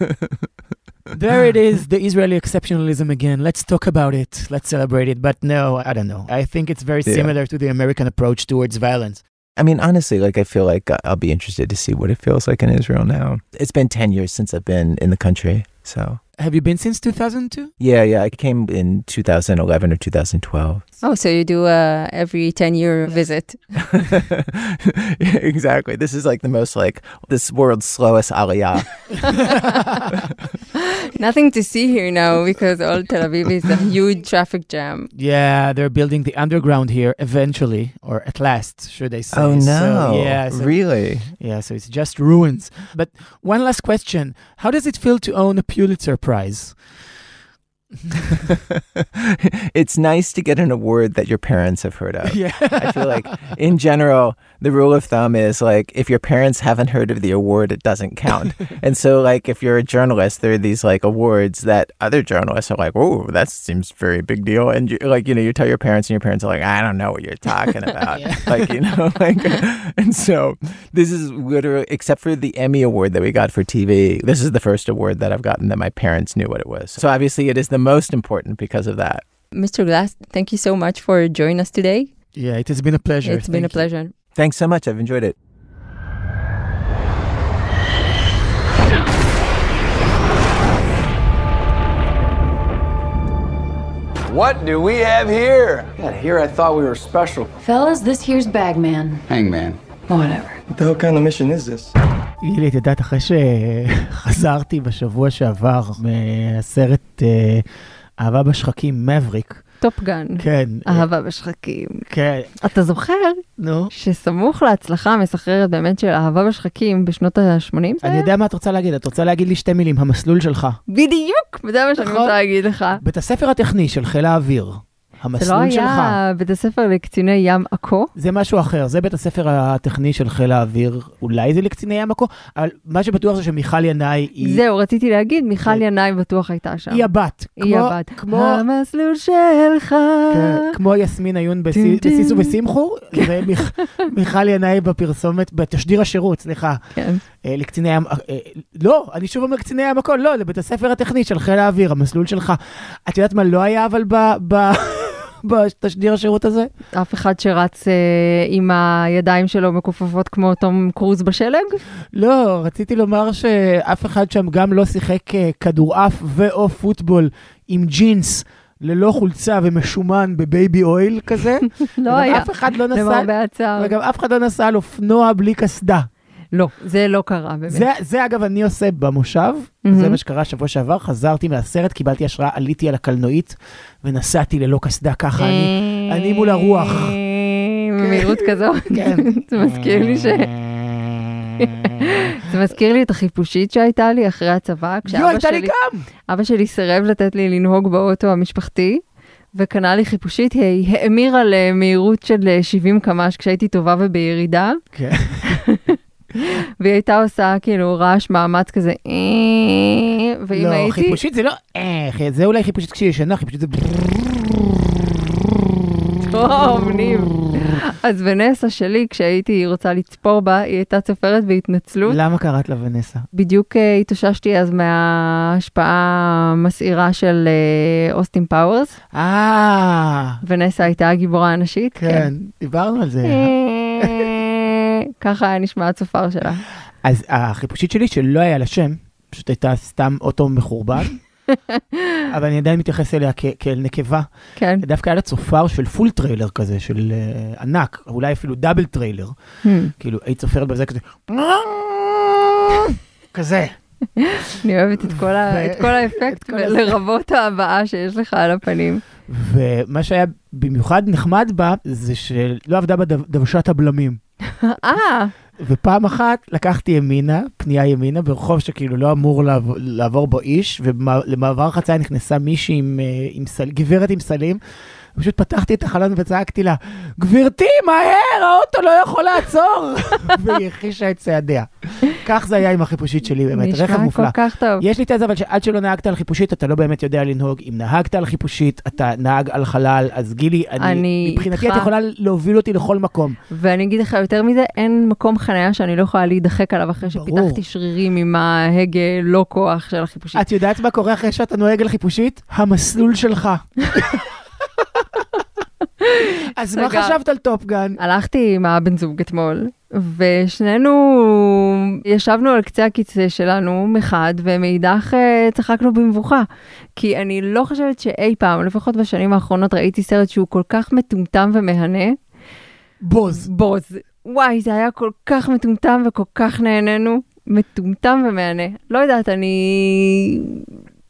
there it is, the Israeli exceptionalism again. Let's talk about it. Let's celebrate it. But no, I don't know. I think it's very Yeah. similar to the American approach towards violence. I mean, honestly, like I feel like uh, I'll be interested to see what it feels like in Israel now. It's been 10 years since I've been in the country. So, Have you been since 2002? yeah, yeah, I came in 2011 or 2012. Oh, so you do a every 10 year visit. exactly. This is like the most like this world's slowest aliyah. Nothing to see here now because all Tel Aviv is a huge traffic jam. Yeah, they're building the underground here eventually, or at last, should I say. Oh no. So, yeah, so- really? Yeah, so it's just ruins. But one last question How does it feel to own a Pulitzer Prize? it's nice to get an award that your parents have heard of. Yeah. I feel like in general, the rule of thumb is like if your parents haven't heard of the award, it doesn't count. and so like if you're a journalist, there are these like awards that other journalists are like, "Oh, that seems very big deal." And you like, you know, you tell your parents and your parents are like, "I don't know what you're talking about." Like, you know, like and so this is literally except for the Emmy award that we got for TV, this is the first award that I've gotten that my parents knew what it was. So obviously it is the most important because of that. Mr. Glass, thank you so much for joining us today. Yeah, it has been a pleasure. It's been a Thank you. pleasure. Thanks so much. I've enjoyed it. What do we have here? God, here I thought we were special. Fellas, this here's Bagman. Hangman. Whatever. What the hell kind of mission is this? גילי, את יודעת, אחרי שחזרתי בשבוע שעבר מהסרט אה, אהבה בשחקים, מבריק. טופגן. כן. אהבה בשחקים. כן. אתה זוכר? נו. שסמוך להצלחה המסחררת באמת של אהבה בשחקים בשנות ה-80 זה אני היה? יודע מה את רוצה להגיד, את רוצה להגיד לי שתי מילים, המסלול שלך. בדיוק, זה מה שאני נכון. רוצה להגיד לך. בית הספר הטכני של חיל האוויר, זה לא המסלול שלך. היה בית הספר לקציני ים עכו? זה משהו אחר, זה בית הספר הטכני של חיל האוויר, אולי זה לקציני ים עכו, אבל מה שבטוח זה שמיכל ינאי היא... זהו, רציתי להגיד, מיכל ינאי בטוח הייתה שם. היא הבת. היא כמו- הבת. כמו... המסלול שלך. כן, כמו יסמין עיון. בסיסו ושמחו, ומיכל ינאי בפרסומת, בתשדיר השירות, סליחה. כן. אה, לקציני ים, אה, לא, אני שוב אומר קציני ים הכל, לא, לבית הספר הטכני של חיל האוויר, המסלול שלך. את יודעת מה לא היה אבל ב- בתשדיר השירות הזה? אף אחד שרץ אה, עם הידיים שלו מכופפות כמו תום קרוז בשלג? לא, רציתי לומר שאף אחד שם גם לא שיחק אה, כדורעף ו/או פוטבול עם ג'ינס. ללא חולצה ומשומן בבייבי אויל כזה. לא היה. לא למרבה הצער. וגם אף אחד לא נסע על אופנוע בלי קסדה. לא, זה לא קרה באמת. זה, זה אגב אני עושה במושב, מהמם. זה מה שקרה שבוע שעבר, חזרתי מהסרט, קיבלתי השראה, עליתי על הקלנועית ונסעתי ללא קסדה ככה, אני, אני מול הרוח. במהירות כזו. כן. זה מזכיר לי ש... זה מזכיר לי את החיפושית שהייתה לי אחרי הצבא, כשאבא הייתה לי שלי, גם! אבא שלי סירב לתת לי לנהוג באוטו המשפחתי, וקנה לי חיפושית, היא האמירה למהירות של אה, 70 קמ"ש כשהייתי טובה ובירידה, כן. והיא הייתה עושה כאילו רעש מאמץ כזה, "אה", ואם לא, הייתי... חיפושית זה לא, איך, זה אולי חיפושית כשהיא ישנה, חיפושית זה... טוב, ניב. אז ונסה שלי, כשהייתי רוצה לצפור בה, היא הייתה צופרת בהתנצלות. למה קראת לה ונסה? בדיוק אה, התאוששתי אז מההשפעה המסעירה של אה, Austin Powers. אה, ונסה הייתה הגיבורה הנשית. כן, דיברנו על זה. ככה היה נשמע הצופר שלה. אז החיפושית שלי, שלא היה לה שם, פשוט הייתה סתם אוטו מחורבן, אבל אני עדיין מתייחס אליה כ- כאל נקבה. כן. דווקא היה לה צופר של full trailer כזה, של uh, ענק, אולי אפילו double trailer. Hmm. כאילו, היית צופרת בזה כזה, כזה. אני אוהבת את כל ה- את כל האפקט. לרבות ההבעה שיש לך על הפנים. ומה שהיה במיוחד נחמד בה, זה שלא עבדה בה דו- דוושת הבלמים. אה, ופעם אחת לקחתי ימינה, פנייה ימינה, ברחוב שכאילו לא אמור לעבור, לעבור בו איש, ולמעבר חצייה נכנסה מישהי עם, אה, עם סל, גברת עם סלים. פשוט פתחתי את החלון וצעקתי לה, גברתי, מהר, האוטו לא יכול לעצור! והיא הכחישה את צעדיה. כך זה היה עם החיפושית שלי, באמת, נשמע רכב מופלא. כל כך טוב. יש לי תזה, אבל שעד שלא נהגת על חיפושית, אתה לא באמת יודע לנהוג. אם נהגת על חיפושית, אתה נהג על חלל, אז גילי, אני, אני מבחינתי איתך. את יכולה להוביל אותי לכל מקום. ואני אגיד לך יותר מזה, אין מקום חניה שאני לא יכולה להידחק עליו אחרי ברור. שפיתחתי שרירים עם ההגה לא כוח של החיפושית. את יודעת מה קורה אחרי שאתה נוהג על חיפושית? המסלול שלך. אז מה. חשבת על טופגן? הלכתי עם הבן זוג אתמול, ושנינו ישבנו על קצה הכיסא שלנו מחד, ומאידך אה, צחקנו במבוכה. כי אני לא חושבת שאי פעם, לפחות בשנים האחרונות, ראיתי סרט שהוא כל כך מטומטם ומהנה. בוז. בוז. וואי, זה היה כל כך מטומטם וכל כך נהנינו. מטומטם ומהנה. לא יודעת, אני...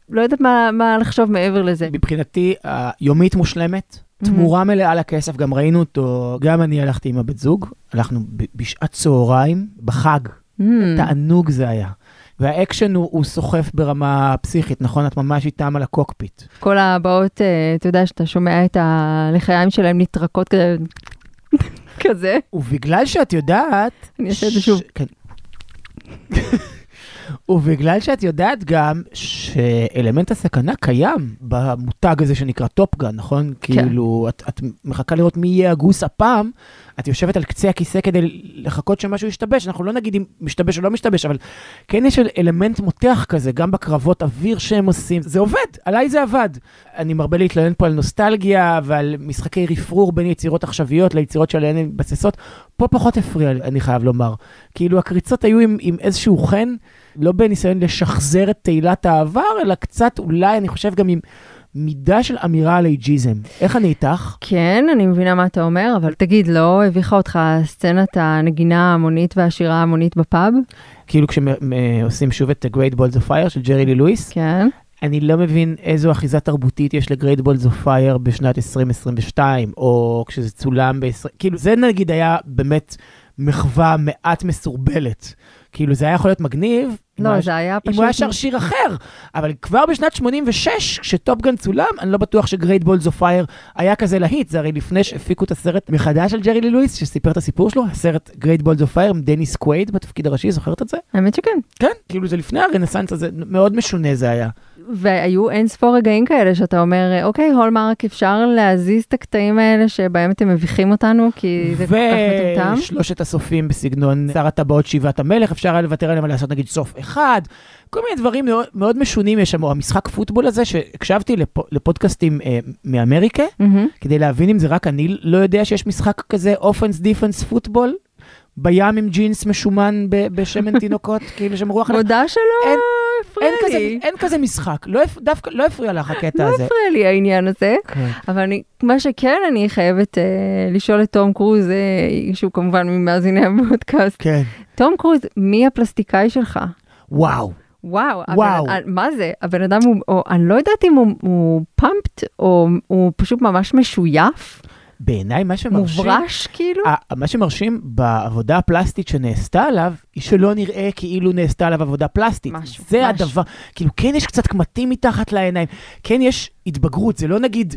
לא יודעת מה, מה לחשוב מעבר לזה. מבחינתי, היה ומית מושלמת, תמורה מלאה לכסף, גם ראינו אותו, גם אני הלכתי עם הבת זוג, הלכנו בשעת צהריים, בחג, Mm. תענוג זה היה. והאקשן הוא, הוא סוחף ברמה פסיכית, נכון? את ממש איתם על הקוקפיט. כל הבאות, אה, אתה יודע, שאתה שומע את הלחיים שלהם נטרקות כזה, כזה. ובגלל שאת יודעת... אני אעשה את זה שוב. ובגלל שאת יודעת גם שאלמנט הסכנה קיים במותג הזה שנקרא טופגן, נכון? כן. כאילו, את, את מחכה לראות מי יהיה הגוס הפעם, את יושבת על קצה הכיסא כדי לחכות שמשהו ישתבש, אנחנו לא נגיד אם משתבש או לא משתבש, אבל כן יש אלמנט מותח כזה, גם בקרבות אוויר שהם עושים, זה עובד, עליי זה עבד. אני מרבה להתלונן פה על נוסטלגיה ועל משחקי רפרור בין יצירות עכשוויות ליצירות שעליהן הן מתבססות, פה פחות הפריע, לי, אני חייב לומר. כאילו הקריצות היו עם, עם איזשהו חן, לא בניסיון לשחזר את תהילת העבר, אלא קצת אולי, אני חושב גם עם מידה של אמירה על אייג'יזם. איך אני איתך? כן, אני מבינה מה אתה אומר, אבל תגיד, לא הביכה אותך סצנת הנגינה ההמונית והשירה ההמונית בפאב? כאילו כשעושים שוב את Great Balls of Fire של ג'רי לי לואיס, כן. אני לא מבין איזו אחיזה תרבותית יש ל-Great Balls of Fire בשנת 2022, או כשזה צולם ב-20... כאילו, זה נגיד היה באמת מחווה מעט מסורבלת. כאילו, זה היה יכול להיות מגניב. אם לא, זה היה אם פשוט... הוא היה שר שיר אחר, אבל כבר בשנת 86, כש Top Gun צולם, אני לא בטוח ש Great Balls of Fire היה כזה להיט, זה הרי לפני שהפיקו את הסרט מחדש של ג'רי לי לואיס, שסיפר את הסיפור שלו, הסרט Great Balls of Fire עם דניס קווייד בתפקיד הראשי, זוכרת את זה? האמת שכן. כן, כאילו זה לפני הרנסאנס הזה, מאוד משונה זה היה. והיו אין ספור רגעים כאלה שאתה אומר, אוקיי, הולמרק, אפשר להזיז את הקטעים האלה שבהם אתם מביכים אותנו, כי זה כל כך מטומטם. ושלושת הסופים בסגנון שר הטבעות שיבת המלך, אפשר היה לוותר עליהם ולעשות נגיד סוף אחד. כל מיני דברים מאוד, מאוד משונים יש שם, או המשחק פוטבול הזה, שהקשבתי לפ, לפודקאסטים אה, מאמריקה, מהמם. כדי להבין אם זה רק אני לא יודע שיש משחק כזה אופנס דיפנס פוטבול. בים עם ג'ינס משומן בשמן תינוקות, כאילו שהם רוח... מודה שלא אין, הפריע לי. אין כזה משחק, לא, דווקא לא הפריע לך הקטע לא הזה. הפריע לי העניין הזה, כן. אבל אני, מה שכן, אני חייבת אה, לשאול את תום קרוז, אה, שהוא כמובן ממאזיני הפודקאסט. כן. תום קרוז, מי הפלסטיקאי שלך? וואו. וואו, וואו. הבן, מה זה? הבן אדם הוא, או, אני לא יודעת אם הוא, הוא פאמפט, או הוא פשוט ממש משויף, בעיניי מה שמרשים... מוברש כאילו. מה שמרשים בעבודה הפלסטית שנעשתה עליו, היא שלא נראה כאילו נעשתה עליו עבודה פלסטית. משהו, זה משהו. הדבר, כאילו כן יש קצת קמטים מתחת לעיניים, כן יש התבגרות, זה לא נגיד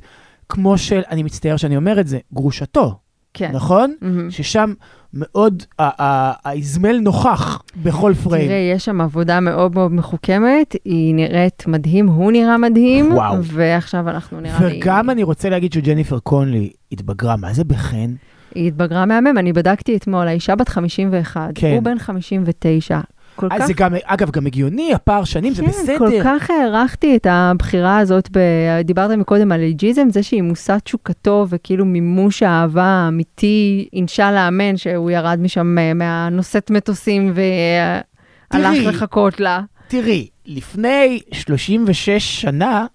כמו של, אני מצטער שאני אומר את זה, גרושתו, כן. נכון? מהמם. ששם מאוד האזמל נוכח בכל פריים. תראה, יש שם עבודה מאוד מאוד מחוכמת, היא נראית מדהים, הוא נראה מדהים, וואו. ועכשיו אנחנו נראה לי... וגם אני רוצה להגיד שג'ניפר קונלי התבגרה, מה זה בחן? היא התבגרה מהמם, אני בדקתי אתמול, האישה בת 51, כן. הוא בן 59. כל אז כך זה גם, אגב, גם הגיוני, הפער שנים, זה כן, בסדר. כל כך הערכתי את הבחירה הזאת, ב... דיברת מקודם על אייג'יזם, זה שהיא מושא תשוקתו וכאילו מימוש האהבה האמיתי, אינשאללה לאמן שהוא ירד משם אה, מהנושאת מטוסים והלך תראי. לחכות לה. תראי, לפני 36 שנה,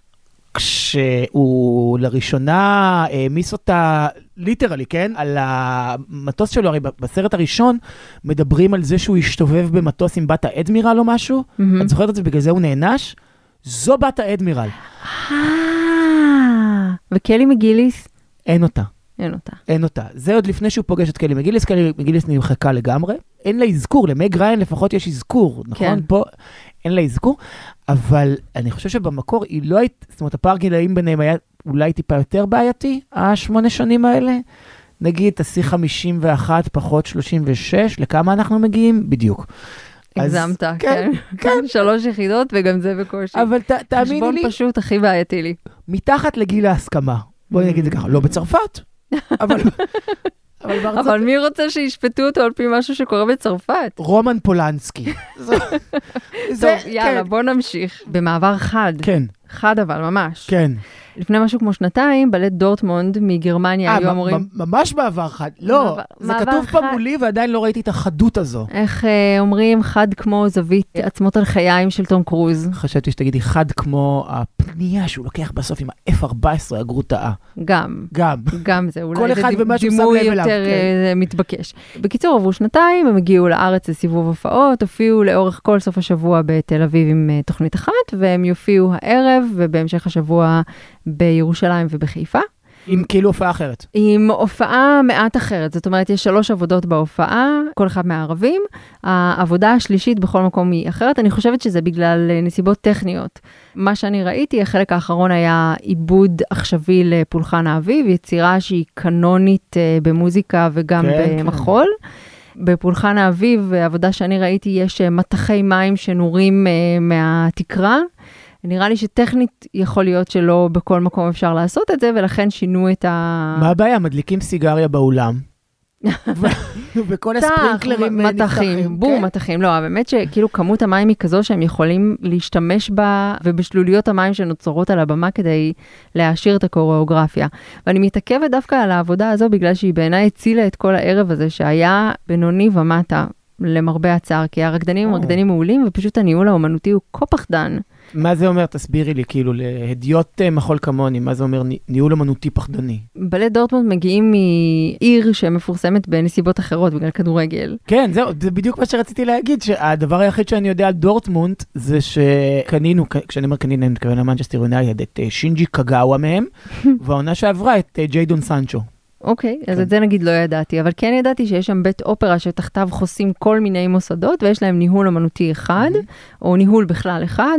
כשהוא לראשונה העמיס אותה, ליטרלי, כן? על המטוס שלו, הרי בסרט הראשון מדברים על זה שהוא הסתובב במטוס עם בת האדמירל או משהו. מהמם. את זוכרת את זה? בגלל זה הוא נענש? זו בת האדמירל. אה, וקלי מגיליס? אין אותה. אין אותה. אין אותה. זה עוד לפני שהוא פוגש את קלי מגיליס, קלי מגיליס נמחקה לגמרי. אין לה אזכור, למג ריין לפחות יש אזכור, נכון? כן. פה אין לה אזכור, אבל אני חושב שבמקור היא לא הייתה, זאת אומרת, הפער גילאים ביניהם היה אולי טיפה יותר בעייתי, השמונה שנים האלה. נגיד, תעשי 51 פחות 36, לכמה אנחנו מגיעים? בדיוק. הגזמת, כן, כן. כן. שלוש יחידות וגם זה בקושי. אבל ת, תאמיני חשבון לי, פשוט הכי בעייתי לי. מתחת לגיל ההסכמה. בואי נגיד את זה ככה, לא בצרפת, אבל... אבל בארצות... אבל מי רוצה שישפטו אותו על פי משהו שקורה בצרפת? רומן פולנסקי. זה- טוב, יאללה, בוא נמשיך. במעבר חד. כן. חד אבל, ממש. כן. לפני משהו כמו שנתיים, בלט דורטמונד מגרמניה אה, היו אמורים... ממש מעבר חד. לא, מעבר- זה מעבר כתוב פה חד. מולי ועדיין לא ראיתי את החדות הזו. איך אה, אומרים חד כמו זווית עצמות הלחיים של תום קרוז? חשבתי שתגידי חד כמו הפנייה שהוא לוקח בסוף עם ה-F-14 הגרוטאה. גם. גם. גם זה, אולי כל אחד ומה שהוא שם לב אליו, יותר כן. אה, מתבקש. בקיצור, עברו שנתיים, הם הגיעו לארץ לסיבוב הופעות, הופיעו לאורך כל סוף השבוע בתל אביב עם אה, תוכנית אחת, והם יופיעו הערב ובהמשך השבוע בירושלים ובחיפה. עם כאילו הופעה אחרת. עם הופעה מעט אחרת, זאת אומרת, יש שלוש עבודות בהופעה, כל אחד מהערבים. העבודה השלישית בכל מקום היא אחרת. אני חושבת שזה בגלל אה, נסיבות טכניות. מה שאני ראיתי, החלק האחרון היה עיבוד עכשווי לפולחן האביב, יצירה שהיא קנונית אה, במוזיקה וגם כן, כן. במחול. בפולחן האביב, עבודה שאני ראיתי, יש אה, מטחי מים שנורים אה, מהתקרה. נראה לי שטכנית יכול להיות שלא בכל מקום אפשר לעשות את זה, ולכן שינו את ה... מה הבעיה? מדליקים סיגריה באולם. וכל הספרינקלרים אה, מטחים, נפתחים, בום, כן? מטחים. לא, האמת שכאילו כמות המים היא כזו שהם יכולים להשתמש בה ובשלוליות המים שנוצרות על הבמה כדי להעשיר את הקוריאוגרפיה. ואני מתעכבת דווקא על העבודה הזו בגלל שהיא בעיניי הצילה את כל הערב הזה שהיה בינוני ומטה. למרבה הצער, כי הרקדנים הם. רקדנים מעולים, ופשוט הניהול האומנותי הוא כה פחדן. מה זה אומר? תסבירי לי, כאילו, להדיוט אה, מחול כמוני, מה זה אומר ני- ניהול אמנותי פחדני? בלט דורטמונד מגיעים מעיר שמפורסמת בנסיבות אחרות בגלל כדורגל. כן, זהו, זה בדיוק מה שרציתי להגיד, שהדבר היחיד שאני יודע על דורטמונד, זה שקנינו, כשאני אומר קנינו, אני מתכוון למנצ'סטר יונייטד, את אה, שינג'י קגאווה מהם, והעונה שעברה את אה, ג'יידון סנצ'ו. אוקיי, אז כן. את זה נגיד לא ידעתי, אבל כן ידעתי שיש שם בית אופרה שתחתיו חוסים כל מיני מוסדות, ויש להם ניהול אמנותי אחד, או ניהול בכלל אחד,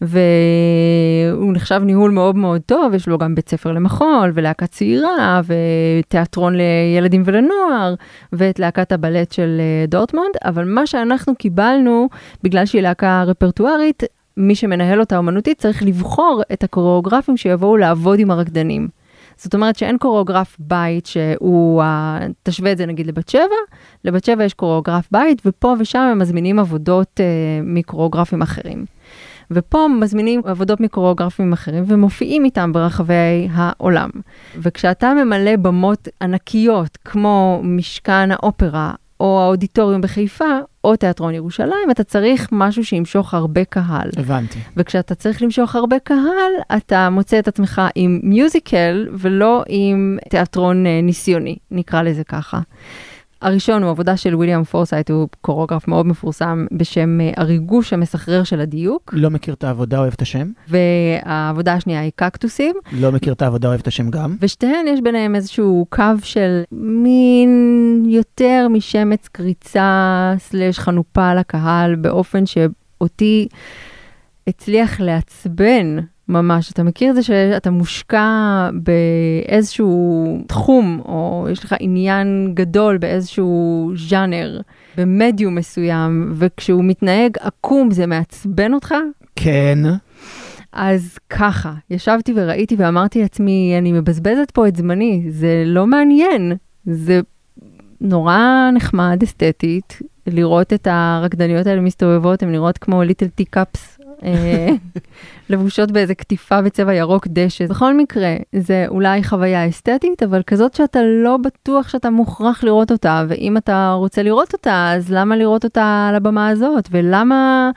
והוא נחשב ניהול מאוד מאוד טוב, יש לו גם בית ספר למחול, ולהקה צעירה, ותיאטרון לילדים ולנוער, ואת להקת הבלט של אה, דורטמונד, אבל מה שאנחנו קיבלנו, בגלל שהיא להקה רפרטוארית, מי שמנהל אותה אומנותית צריך לבחור את הקוריאוגרפים שיבואו לעבוד עם הרקדנים. זאת אומרת שאין קוריאוגרף בית שהוא, תשווה את זה נגיד לבת שבע, לבת שבע יש קוריאוגרף בית, ופה ושם הם מזמינים עבודות אה, מקוריאוגרפים אחרים. ופה מזמינים עבודות מקוריאוגרפים אחרים ומופיעים איתם ברחבי העולם. וכשאתה ממלא במות ענקיות כמו משכן האופרה, או האודיטוריום בחיפה, או תיאטרון ירושלים, אתה צריך משהו שימשוך הרבה קהל. הבנתי. וכשאתה צריך למשוך הרבה קהל, אתה מוצא את עצמך עם מיוזיקל ולא עם תיאטרון אה, ניסיוני, נקרא לזה ככה. הראשון הוא עבודה של ויליאם פורסייט, הוא קוריאוגרף מאוד מפורסם בשם אה, הריגוש המסחרר של הדיוק, לא מכיר את העבודה, אוהב את השם. והעבודה השנייה היא קקטוסים, לא מכיר את העבודה, אוהב את השם גם. ושתיהן יש ביניהם איזשהו קו של מין יותר משמץ קריצה slash חנופה לקהל, באופן שאותי הצליח לעצבן ממש. אתה מכיר את זה שאתה מושקע באיזשהו תחום, או יש לך עניין גדול באיזשהו ז'אנר, במדיום מסוים, וכשהוא מתנהג עקום זה מעצבן אותך? כן. אז ככה, ישבתי וראיתי ואמרתי לעצמי, אני מבזבזת פה את זמני, זה לא מעניין, זה נורא נחמד אסתטית לראות את הרקדניות האלה מסתובבות, הן נראות כמו ליטל טי קאפס. אה, לבושות באיזה קטיפה בצבע ירוק דשא. בכל מקרה, זה אולי חוויה אסתטית, אבל כזאת שאתה לא בטוח שאתה מוכרח לראות אותה, ואם אתה רוצה לראות אותה, אז למה לראות אותה על הבמה הזאת? ולמה...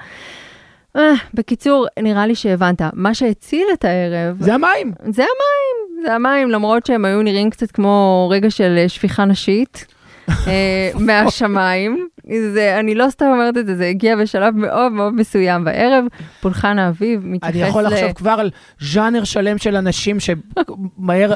אה, בקיצור, נראה לי שהבנת. מה שהציל את הערב... זה המים. זה המים. זה המים, למרות שהם היו נראים קצת כמו רגע של שפיכה נשית. אה, מהשמיים. זה, אני לא סתם אומרת את זה, זה הגיע בשלב מאוד מאוד מסוים בערב. פולחן האביב מתייחס ל... אני יכול לחשוב כבר על ז'אנר שלם של אנשים שמהר...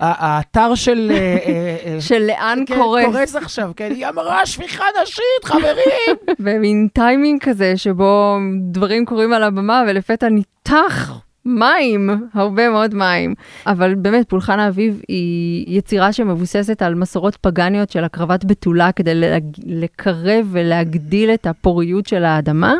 האתר של... אה, אה, של לאן כן, קורס. קורס עכשיו, כן, היא אמרה שפיכה נשית, חברים! במין טיימינג כזה שבו דברים קורים על הבמה ולפתע ניתח מים, הרבה מאוד מים. אבל באמת, פולחן האביב היא יצירה שמבוססת על מסורות פגניות של הקרבת בתולה כדי לקרב ולהגדיל את הפוריות של האדמה.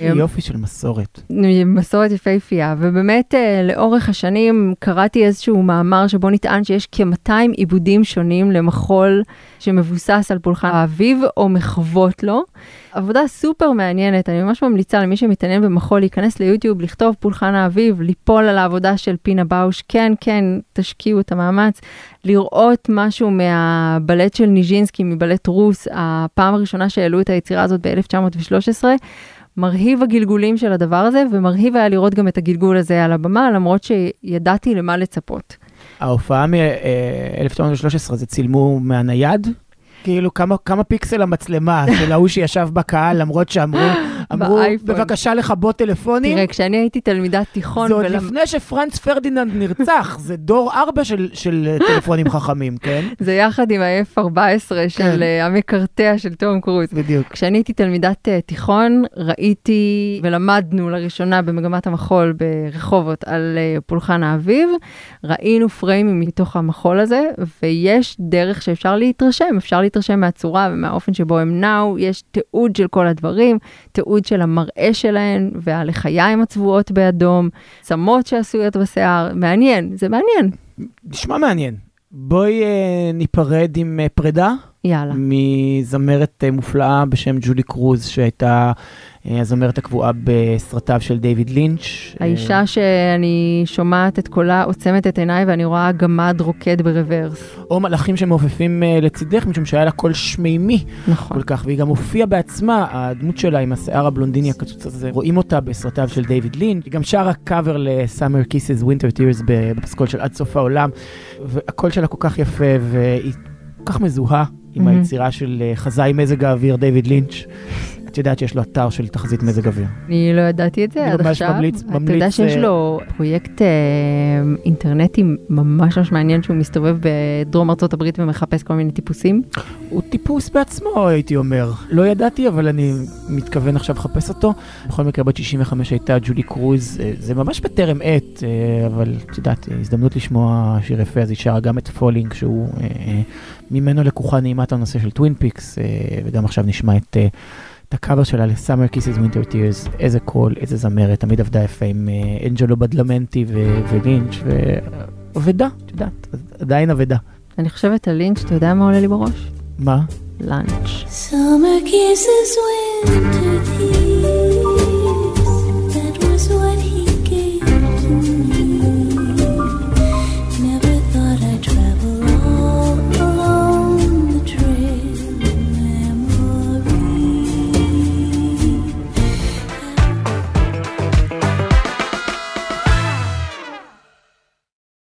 יופי של מסורת. מסורת יפהפייה, ובאמת אה, לאורך השנים קראתי איזשהו מאמר שבו נטען שיש כ-200 עיבודים שונים למחול שמבוסס על פולחן האביב או מחוות לו. עבודה סופר מעניינת, אני ממש ממליצה למי שמתעניין במחול להיכנס ליוטיוב, לכתוב פולחן האביב, ליפול על העבודה של פינה באוש, כן, כן, תשקיעו את המאמץ, לראות משהו מהבלט של ניז'ינסקי, מבלט רוס, הפעם הראשונה שהעלו את היצירה הזאת ב-1913. מרהיב הגלגולים של הדבר הזה, ומרהיב היה לראות גם את הגלגול הזה על הבמה, למרות שידעתי למה לצפות. ההופעה מ-1913 זה צילמו מהנייד? כאילו כמה, כמה פיקסל המצלמה של ההוא שישב בקהל, למרות שאמרו, אמרו, בבקשה לכבות טלפונים. תראה, כשאני הייתי תלמידת תיכון... זה עוד ולמ... לפני שפרנץ פרדיננד נרצח, זה דור ארבע של, של טלפונים חכמים, כן? זה יחד עם ה-F14 כן. של uh, המקרטע של תום קרוז. בדיוק. כשאני הייתי תלמידת uh, תיכון, ראיתי ולמדנו לראשונה במגמת המחול ברחובות על פולחן האביב, ראינו פריימים מתוך המחול הזה, ויש דרך שאפשר להתרשם, אפשר להתרשם מהצורה ומהאופן שבו הם נעו, יש תיעוד של כל הדברים, תיעוד של המראה שלהן והלחיים הצבועות באדום, צמות שעשויות בשיער, מעניין, זה מעניין. נשמע מעניין. בואי אה, ניפרד עם אה, פרידה. יאללה. מזמרת אה, מופלאה בשם ג'ולי קרוז, שהייתה הזמרת הקבועה בסרטיו של דיוויד לינץ'. האישה שאני שומעת את קולה, עוצמת את עיניי ואני רואה גמד רוקד ב reverse. או מלאכים שמעופפים אה, לצידך, משום שהיה לה קול שמימי. נכון. כל כך, והיא גם הופיעה בעצמה, הדמות שלה עם השיער הבלונדיני הקצוץ הזה, רואים אותה בסרטיו של דיוויד לינץ'. היא גם שרה קאבר ל-Summer Kisses Winter Tears בפסקול של עד סוף העולם, והקול שלה כל כך יפה, והיא כל כך מזוהה עם mm-hmm. היצירה של חזאי מזג האוויר, דיוויד לינץ'. את יודעת שיש לו אתר של תחזית מזג אוויר. אני לא ידעתי את זה עד עכשיו. אני ממש ממליץ, אתה יודע שיש לו פרויקט אה, אינטרנטי ממש ממש מעניין שהוא מסתובב בדרום ארצות הברית ומחפש כל מיני טיפוסים? הוא טיפוס בעצמו, הייתי אומר. לא ידעתי, אבל אני מתכוון עכשיו לחפש אותו. בכל מקרה, בת 65 הייתה ג'ולי קרוז, אה, זה ממש בטרם עת, אה, אבל את יודעת, הזדמנות לשמוע שיר יפה, אז היא שרה גם את Falling, שהוא ממנו לקוחה נעימת הנושא של טווין פיקס, וגם עכשיו נשמע את... את הקאבר שלה ל-Summer Kisses Winter Tears, איזה קול, איזה זמרת, תמיד עבדה יפה עם uh, אנג'לו בדלמנטי ולינץ', ואבדה, את יודעת, עדיין אבדה. אני חושבת על לינץ', אתה יודע מה עולה לי בראש? מה? lunch. Summer kisses winter tears